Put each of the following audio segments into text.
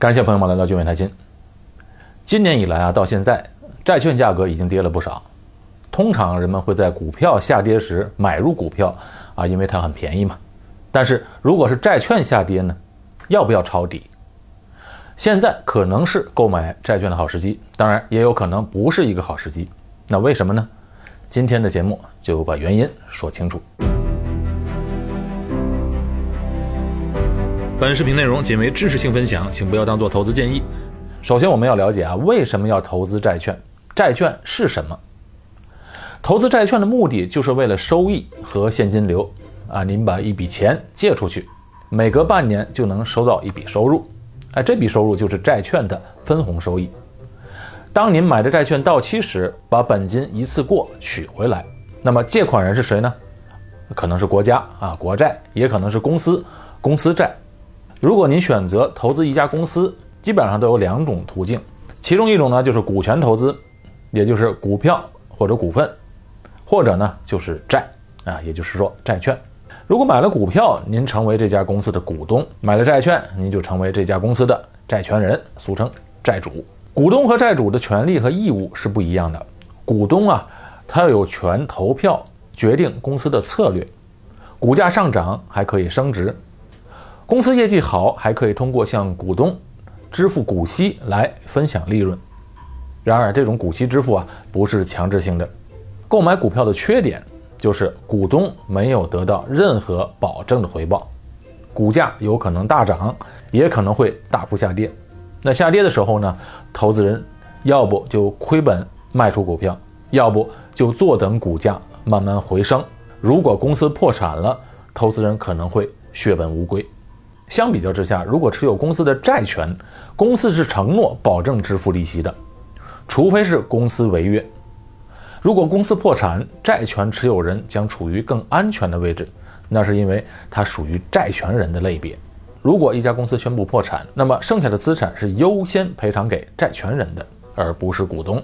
感谢朋友们来到聚美财经。今年以来啊，到现在债券价格已经跌了不少。通常人们会在股票下跌时买入股票啊，因为它很便宜嘛。但是如果是债券下跌呢，要不要抄底？现在可能是购买债券的好时机，当然也有可能不是一个好时机。那为什么呢？今天的节目就把原因说清楚。本视频内容仅为知识性分享，请不要当做投资建议。首先，我们要了解啊，为什么要投资债券？债券是什么？投资债券的目的就是为了收益和现金流啊。您把一笔钱借出去，每隔半年就能收到一笔收入，哎，这笔收入就是债券的分红收益。当您买的债券到期时，把本金一次过取回来，那么借款人是谁呢？可能是国家啊，国债，也可能是公司，公司债。如果您选择投资一家公司，基本上都有两种途径，其中一种呢就是股权投资，也就是股票或者股份，或者呢就是债啊，也就是说债券。如果买了股票，您成为这家公司的股东；买了债券，您就成为这家公司的债权人，俗称债主。股东和债主的权利和义务是不一样的。股东啊，他要有权投票决定公司的策略，股价上涨还可以升值。公司业绩好，还可以通过向股东支付股息来分享利润。然而，这种股息支付啊，不是强制性的。购买股票的缺点就是股东没有得到任何保证的回报，股价有可能大涨，也可能会大幅下跌。那下跌的时候呢，投资人要不就亏本卖出股票，要不就坐等股价慢慢回升。如果公司破产了，投资人可能会血本无归。相比较之下，如果持有公司的债权，公司是承诺保证支付利息的，除非是公司违约。如果公司破产，债权持有人将处于更安全的位置，那是因为它属于债权人的类别。如果一家公司宣布破产，那么剩下的资产是优先赔偿给债权人的，而不是股东。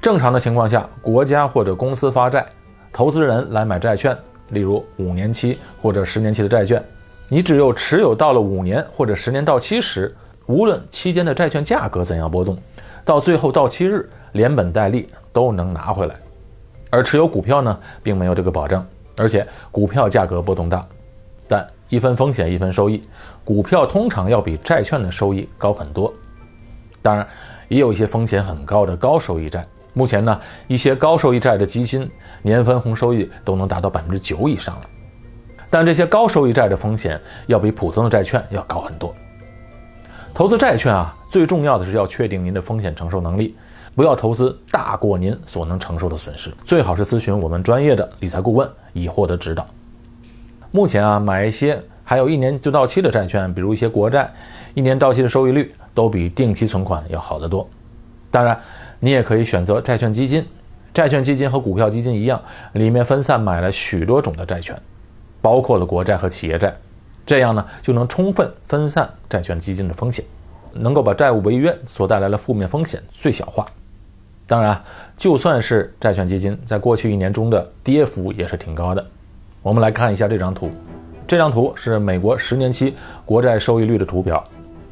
正常的情况下，国家或者公司发债，投资人来买债券，例如五年期或者十年期的债券。你只有持有到了五年或者十年到期时，无论期间的债券价格怎样波动，到最后到期日连本带利都能拿回来。而持有股票呢，并没有这个保证，而且股票价格波动大，但一分风险一分收益，股票通常要比债券的收益高很多。当然，也有一些风险很高的高收益债。目前呢，一些高收益债的基金年分红收益都能达到百分之九以上了。但这些高收益债的风险要比普通的债券要高很多。投资债券啊，最重要的是要确定您的风险承受能力，不要投资大过您所能承受的损失。最好是咨询我们专业的理财顾问，以获得指导。目前啊，买一些还有一年就到期的债券，比如一些国债，一年到期的收益率都比定期存款要好得多。当然，你也可以选择债券基金，债券基金和股票基金一样，里面分散买了许多种的债券。包括了国债和企业债，这样呢就能充分分散债券基金的风险，能够把债务违约所带来的负面风险最小化。当然，就算是债券基金在过去一年中的跌幅也是挺高的。我们来看一下这张图，这张图是美国十年期国债收益率的图表，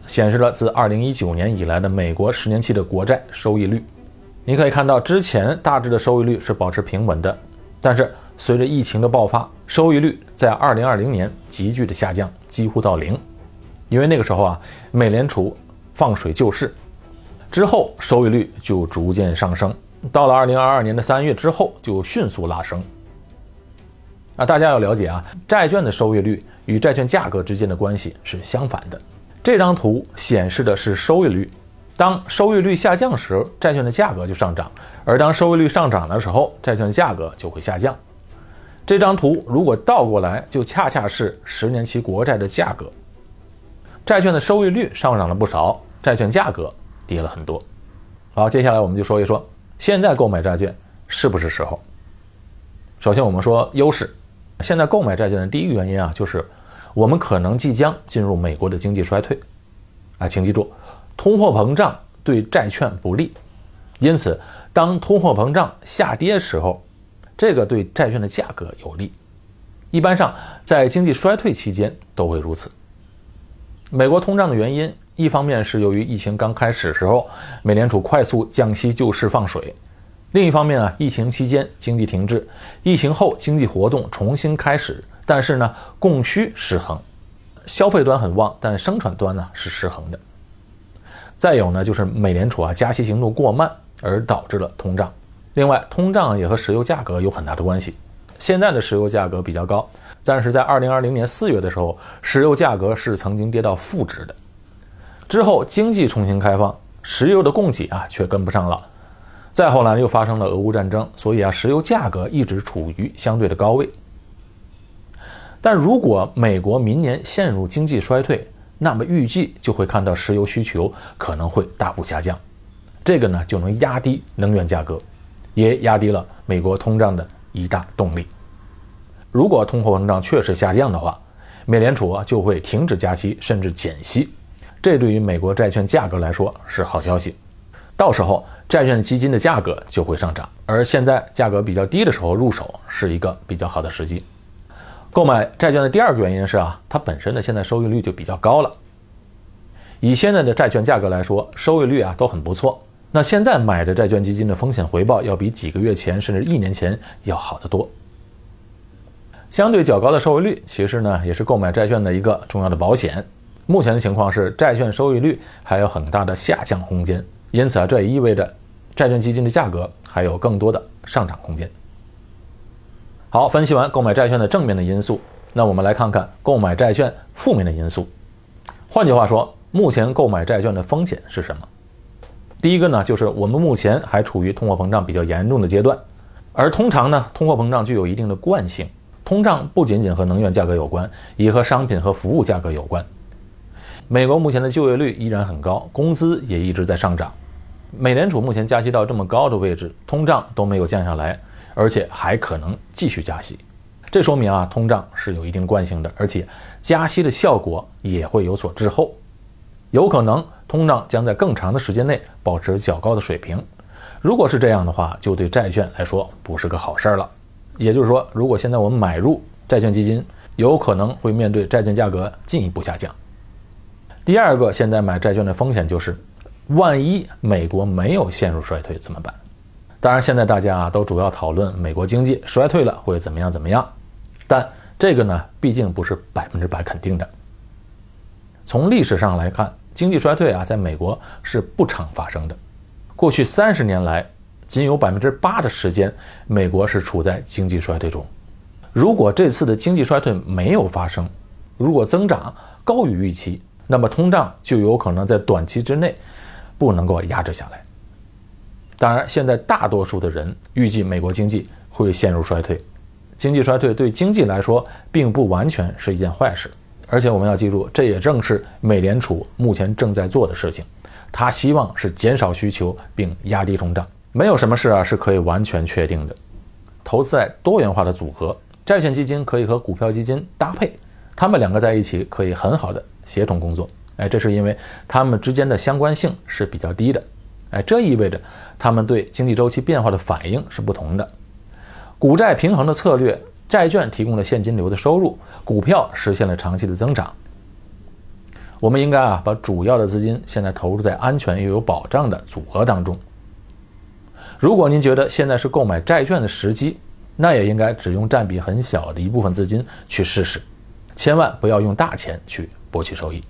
显示了自2019年以来的美国十年期的国债收益率。你可以看到，之前大致的收益率是保持平稳的，但是。随着疫情的爆发，收益率在2020年急剧的下降，几乎到零。因为那个时候啊，美联储放水救市，之后收益率就逐渐上升。到了2022年的三月之后，就迅速拉升。啊，大家要了解啊，债券的收益率与债券价格之间的关系是相反的。这张图显示的是收益率，当收益率下降时，债券的价格就上涨；而当收益率上涨的时候，债券价格就会下降。这张图如果倒过来，就恰恰是十年期国债的价格。债券的收益率上涨了不少，债券价格跌了很多。好，接下来我们就说一说，现在购买债券是不是时候？首先，我们说优势。现在购买债券的第一个原因啊，就是我们可能即将进入美国的经济衰退。啊，请记住，通货膨胀对债券不利，因此当通货膨胀下跌时候。这个对债券的价格有利，一般上在经济衰退期间都会如此。美国通胀的原因一方面是由于疫情刚开始时候，美联储快速降息救市放水；另一方面啊，疫情期间经济停滞，疫情后经济活动重新开始，但是呢，供需失衡，消费端很旺，但生产端呢是失衡的。再有呢，就是美联储啊加息行动过慢，而导致了通胀。另外，通胀也和石油价格有很大的关系。现在的石油价格比较高，但是在二零二零年四月的时候，石油价格是曾经跌到负值的。之后经济重新开放，石油的供给啊却跟不上了。再后来又发生了俄乌战争，所以啊石油价格一直处于相对的高位。但如果美国明年陷入经济衰退，那么预计就会看到石油需求可能会大幅下降，这个呢就能压低能源价格，也压低了美国通胀的一大动力。如果通货膨胀确实下降的话，美联储啊就会停止加息，甚至减息。这对于美国债券价格来说是好消息，到时候债券基金的价格就会上涨，而现在价格比较低的时候入手是一个比较好的时机。购买债券的第二个原因是啊，它本身的现在收益率就比较高了。以现在的债券价格来说，收益率啊都很不错。那现在买的债券基金的风险回报要比几个月前甚至一年前要好得多。相对较高的收益率，其实呢也是购买债券的一个重要的保险。目前的情况是，债券收益率还有很大的下降空间，因此啊，这也意味着债券基金的价格还有更多的上涨空间。好，分析完购买债券的正面的因素，那我们来看看购买债券负面的因素。换句话说，目前购买债券的风险是什么？第一个呢，就是我们目前还处于通货膨胀比较严重的阶段，而通常呢，通货膨胀具有一定的惯性，通胀不仅仅和能源价格有关，也和商品和服务价格有关。美国目前的就业率依然很高，工资也一直在上涨。美联储目前加息到这么高的位置，通胀都没有降下来，而且还可能继续加息。这说明啊，通胀是有一定惯性的，而且加息的效果也会有所滞后，有可能通胀将在更长的时间内保持较高的水平。如果是这样的话，就对债券来说不是个好事儿了。也就是说，如果现在我们买入债券基金，有可能会面对债券价格进一步下降。第二个，现在买债券的风险就是，万一美国没有陷入衰退怎么办？当然，现在大家啊都主要讨论美国经济衰退了会怎么样怎么样，但这个呢毕竟不是百分之百肯定的。从历史上来看，经济衰退啊在美国是不常发生的。过去三十年来，仅有百分之八的时间，美国是处在经济衰退中。如果这次的经济衰退没有发生，如果增长高于预期，那么通胀就有可能在短期之内不能够压制下来。当然，现在大多数的人预计美国经济会陷入衰退。经济衰退对经济来说并不完全是一件坏事，而且我们要记住，这也正是美联储目前正在做的事情。他希望是减少需求并压低通胀。没有什么事啊是可以完全确定的。投资在多元化的组合，债券基金可以和股票基金搭配，它们两个在一起可以很好的。协同工作，哎，这是因为它们之间的相关性是比较低的，哎，这意味着它们对经济周期变化的反应是不同的。股债平衡的策略，债券提供了现金流的收入，股票实现了长期的增长。我们应该啊，把主要的资金现在投入在安全又有保障的组合当中。如果您觉得现在是购买债券的时机，那也应该只用占比很小的一部分资金去试试，千万不要用大钱去。博取收益。